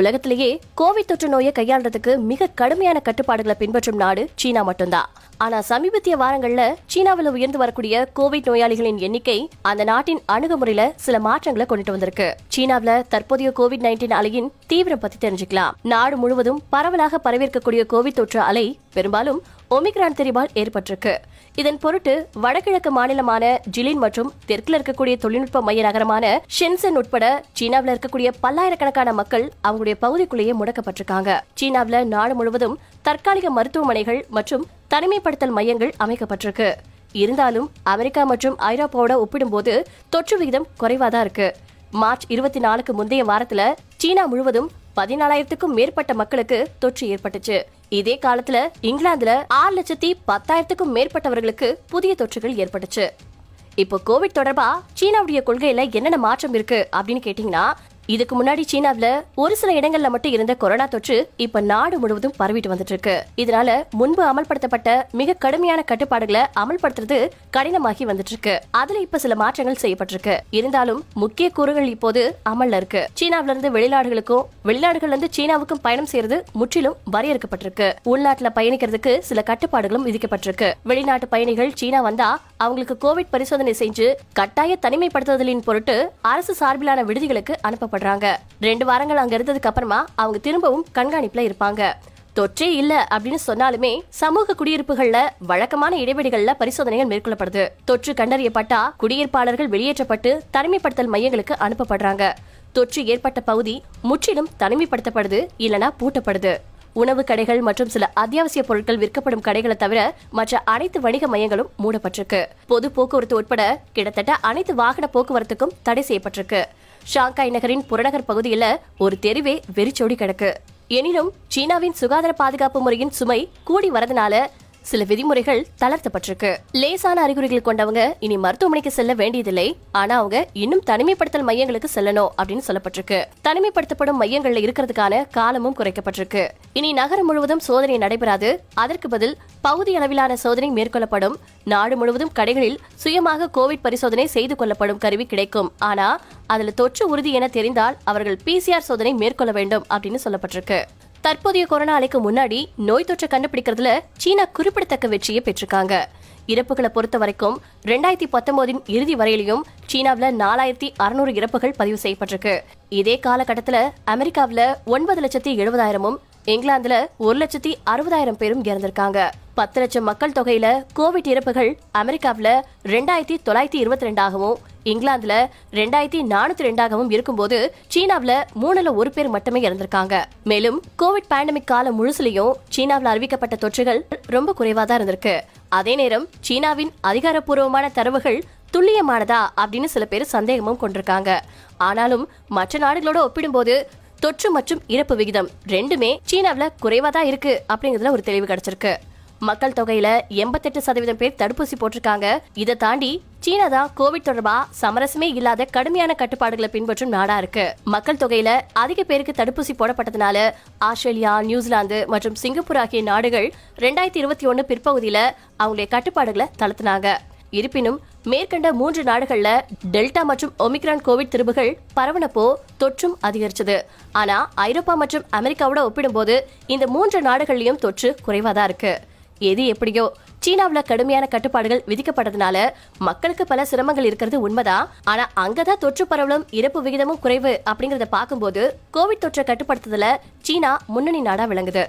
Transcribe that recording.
உலகத்திலேயே கோவிட் தொற்று நோயை கையாளுறதுக்கு மிக கடுமையான கட்டுப்பாடுகளை பின்பற்றும் நாடு சீனா மட்டும்தான். ஆனா சமீபத்திய வாரங்கள்ல சீனாவில் உயர்ந்து வரக்கூடிய கோவிட் நோயாளிகளின் எண்ணிக்கை அந்த நாட்டின் அணுகுமுறையில சில மாற்றங்களை கொண்டுட்டு வந்திருக்கு. சீனாவில தற்போதைய கோவிட் நைன்டீன் அலையின் தீவிரம் பத்தி தெரிஞ்சுக்கலாம். நாடு முழுவதும் பரவலாக பரவிருக்கக்கூடிய கோவிட் தொற்று அலை பெரும்பாலும் ஒமிக்ரான் தெரிவால் ஏற்பட்டிருக்கு. இதன் பொருட்டு வடகிழக்கு மாநிலமான ஜிலின் மற்றும் தெற்குல இருக்கக்கூடிய தொழில்நுட்ப மைய நகரமான ஷென்சன் உட்பட சீனாவுல இருக்கக்கூடிய பல்லாயிரக்கணக்கான மக்கள் அவங்களுடைய பகுதிக்குள்ளேயே முடக்கப்பட்டிருக்காங்க. சீனாவுல நாடு முழுவதும் தற்காலிக மருத்துவமனைகள் மற்றும் தனிமைப்படுத்தல் மையங்கள் அமைக்கப்பட்டிருக்கு. இருந்தாலும் அமெரிக்கா மற்றும் ஐரோப்பாவோட ஒப்பிடும்போது தொற்று விகிதம் குறைவாதான் இருக்கு. மார்ச் இருபத்தி நாலுக்கு முந்தைய வாரத்துல சீனா முழுவதும் பதினாலாயிரத்துக்கும் மேற்பட்ட மக்களுக்கு தொற்று ஏற்பட்டுச்சு. இதே காலத்துல இங்கிலாந்துல ஆறு லட்சத்தி பத்தாயிரத்துக்கும் மேற்பட்டவர்களுக்கு புதிய தொற்றுகள் ஏற்பட்டுச்சு. இப்போ கோவிட் தொடர்பா சீனாவுடைய கொள்கையில என்னென்ன மாற்றம் இருக்கு அப்படின்னு கேட்டீங்கன்னா இதுக்கு முன்னாடி சீனாவில ஒரு சில இடங்கள்ல மட்டும் இருந்த கொரோனா தொற்று இப்ப நாடு முழுவதும் பரவிட்டு வந்துட்டு இருக்கு இதனால முன்பு அமல்படுத்தப்பட்ட மிக கடுமையான கட்டுப்பாடுகளை அமல்படுத்துறது கடினமாகி வந்துட்டு இருக்கு அதுல இப்ப சில மாற்றங்கள் செய்யப்பட்டிருக்கு. இருந்தாலும் முக்கிய கூறுகள் இப்போது அமல்ல இருக்கு. சீனாவில இருந்து வெளிநாடுகளுக்கும் வெளிநாடுகள்ல இருந்து சீனாவுக்கும் பயணம் செய்யறது முற்றிலும் வரையறுக்கப்பட்டிருக்கு. உள்நாட்டுல பயணிக்கிறதுக்கு சில கட்டுப்பாடுகளும் விதிக்கப்பட்டிருக்கு. வெளிநாட்டு பயணிகள் சீனா வந்தா அவங்களுக்கு கோவிட் பரிசோதனை செஞ்சு கட்டாய தனிமைப்படுத்துதலின் பொருட்டு அரசு சார்பிலான விடுதிகளுக்கு அனுப்பப்படுறாங்க ரெண்டு வாரங்கள் அங்க இருந்ததுக்கு அப்புறமா அவங்க திரும்பவும் கண்காணிப்புல இருப்பாங்க. தொற்றே இல்ல அப்படின்னு சொன்னாலுமே சமூக குடியிருப்புகள்ல வழக்கமான இடைவெளிகள்ல பரிசோதனைகள் மேற்கொள்ளப்படுது. தொற்று கண்டறியப்பட்டா குடியிருப்பாளர்கள் வெளியேற்றப்பட்டு தனிமைப்படுத்தல் மையங்களுக்கு அனுப்பப்படுறாங்க. தொற்று ஏற்பட்ட பகுதி முற்றிலும் தனிமைப்படுத்தப்படுது இல்லனா பூட்டப்படுது. உணவு கடைகள் மற்றும் சில அத்தியாவசிய பொருட்கள் விற்கப்படும் கடைகளை தவிர மற்ற அனைத்து வணிக மையங்களும் மூடப்பட்டிருக்கு. பொது போக்குவரத்து உட்பட கிட்டத்தட்ட அனைத்து வாகன போக்குவரத்துக்கும் தடை செய்யப்பட்டிருக்கு. ஷாங்காய் நகரின் புறநகர் பகுதியில் ஒரு தெருவே வெறிச்சோடி கிடக்கு. எனினும் சீனாவின் சுகாதார பாதுகாப்பு முறையின் சுமை கூடி வரதுனால சில விதிமுறைகள் தளர்த்தப்பட்டிருக்கு. லேசான அறிகுறிகள் கொண்டவங்க இனி மருத்துவமனைக்கு செல்ல வேண்டியதில்லை. ஆனா அவங்க இன்னும் தனிமைப்படுத்தல் மையங்களுக்கு செல்லணும் அப்படின்னு சொல்லப்பட்டிருக்கு. தனிமைப்படுத்தப்படும் மையங்கள்ல இருக்கிறதுக்கான காலமும் குறைக்கப்பட்டிருக்கு. இனி நகரம் முழுவதும் சோதனை நடைபெறாது. அதற்கு பதில் பகுதி அளவிலான சோதனை மேற்கொள்ளப்படும். நாடு முழுவதும் கடைகளில் சுயமாக கோவிட் பரிசோதனை செய்து கொள்ளப்படும் கருவி கிடைக்கும். ஆனா அதுல தொற்று உறுதி என தெரிந்தால் அவர்கள் பிசிஆர் சோதனை மேற்கொள்ள வேண்டும் அப்படின்னு சொல்லப்பட்டிருக்கு. தற்போதைய கொரோனா அலைக்கு முன்னாடி நோய் தொற்றை கண்டுபிடிக்கிறதுல சீனா குறிப்பிடத்தக்க வெற்றியை பெற்றிருக்காங்க. இறப்புகளை பொறுத்த வரைக்கும் ரெண்டாயிரத்தி பத்தொன்பதின் இறுதி வரையிலையும் சீனாவுல நாலாயிரத்தி அறுநூறு இறப்புகள் பதிவு செய்யப்பட்டிருக்கு. இதே காலகட்டத்துல அமெரிக்காவுல ஒன்பது லட்சத்தி எழுபதாயிரமும் இங்கிலாந்துல ஒரு லட்சத்தி அறுபதாயிரம் பேரும் இறந்திருக்காங்க. பத்து லட்சம் மக்கள் தொகையில கோவிட் இறப்புகள் அமெரிக்காவில் ரெண்டாயிரத்தி தொள்ளாயிரத்தி இருபத்தி ரெண்டாகவும் இங்கிலாந்துல ரெண்டாயிரத்தி நானூத்தி ரெண்டாகவும் இருக்கும்போது சீனாவில் மூணுல ஒரு பேர் மட்டுமே இறந்திருக்காங்க. மேலும் கோவிட் பேண்டமிக் காலம் முழுசுலயும் சீனாவில் அறிவிக்கப்பட்ட தொற்றுகள் ரொம்ப குறைவா தான் இருந்திருக்கு. அதே நேரம் சீனாவின் அதிகாரப்பூர்வமான தரவுகள் துல்லியமானதா அப்படின்னு சில பேர் சந்தேகமும் கொண்டிருக்காங்க. ஆனாலும் மற்ற நாடுகளோட ஒப்பிடும்போது தொற்று மற்றும் இறப்பு விகிதம் ரெண்டுமே சீனாவில் குறைவாக தான் இருக்கு அப்படிங்கிறதுல ஒரு தெளிவு கிடைச்சிருக்கு. மக்கள் தொகையில எண்பத்தெட்டு சதவீதம் பேர் தடுப்பூசி போட்டிருக்காங்க. இதை தாண்டி சீனா தான் கோவிட் தொடர்பா சமரசமே இல்லாத கடுமையான கட்டுப்பாடுகளை பின்பற்றும் நாடா இருக்கு. மக்கள் தொகையில அதிக பேருக்கு தடுப்பூசி போடப்பட்டதுனால ஆஸ்திரேலியா நியூசிலாந்து மற்றும் சிங்கப்பூர் ஆகிய நாடுகள் ரெண்டாயிரத்தி இருபத்தி ஒன்னு பிற்பகுதியில அவங்களுடைய கட்டுப்பாடுகளை தளர்த்தினாங்க. இருப்பினும் மேற்கண்ட மூன்று நாடுகள்ல டெல்டா மற்றும் ஒமிக்ரான் கோவிட் திரும்புகள் பரவனப்போ தொற்றும் அதிகரிச்சது. ஆனா ஐரோப்பா மற்றும் அமெரிக்காவோட ஒப்பிடும்போது இந்த மூன்று நாடுகள்லயும் தொற்று குறைவாதான் இருக்கு. எது எப்படியோ சீனாவில் கடுமையான கட்டுப்பாடுகள் விதிக்கப்பட்டதுனால மக்களுக்கு பல சிரமங்கள் இருக்கிறது உண்மைதான் ஆனா அங்கதான் தொற்று பரவலும் இறப்பு விகிதமும் குறைவு அப்படிங்கறத பார்க்கும்போது கோவிட் தொற்றை கட்டுப்படுத்துதல சீனா முன்னணி நாடா விளங்குது.